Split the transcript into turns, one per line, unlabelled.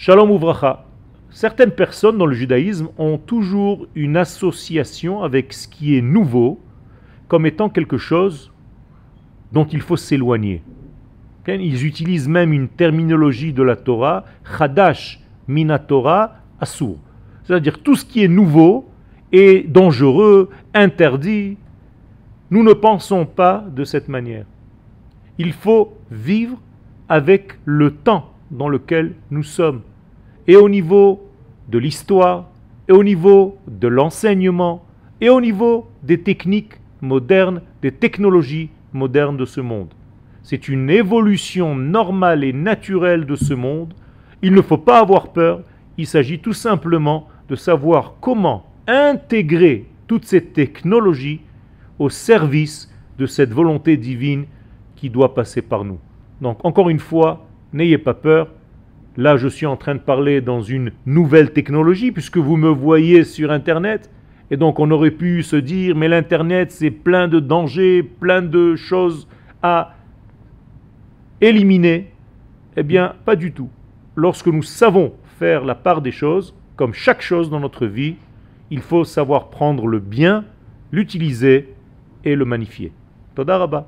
Shalom Uvracha. Certaines personnes dans le judaïsme ont toujours une association avec ce qui est nouveau comme étant quelque chose dont il faut s'éloigner. Ils utilisent même une terminologie de la Torah, Chadash Minatora Asur. C'est-à-dire tout ce qui est nouveau est dangereux, interdit. Nous ne pensons pas de cette manière. Il faut vivre avec le temps dans lequel nous sommes. Et au niveau de l'histoire, et au niveau de l'enseignement, et au niveau des techniques modernes, des technologies modernes de ce monde. C'est une évolution normale et naturelle de ce monde. Il ne faut pas avoir peur. Il s'agit tout simplement de savoir comment intégrer toutes ces technologies au service de cette volonté divine qui doit passer par nous. Donc encore une fois, n'ayez pas peur. Là, je suis en train de parler dans une nouvelle technologie puisque vous me voyez sur Internet. Et donc on aurait pu se dire, mais l'Internet, c'est plein de dangers, plein de choses à éliminer. Eh bien, pas du tout. Lorsque nous savons faire la part des choses, comme chaque chose dans notre vie, il faut savoir prendre le bien, l'utiliser et le magnifier. Toda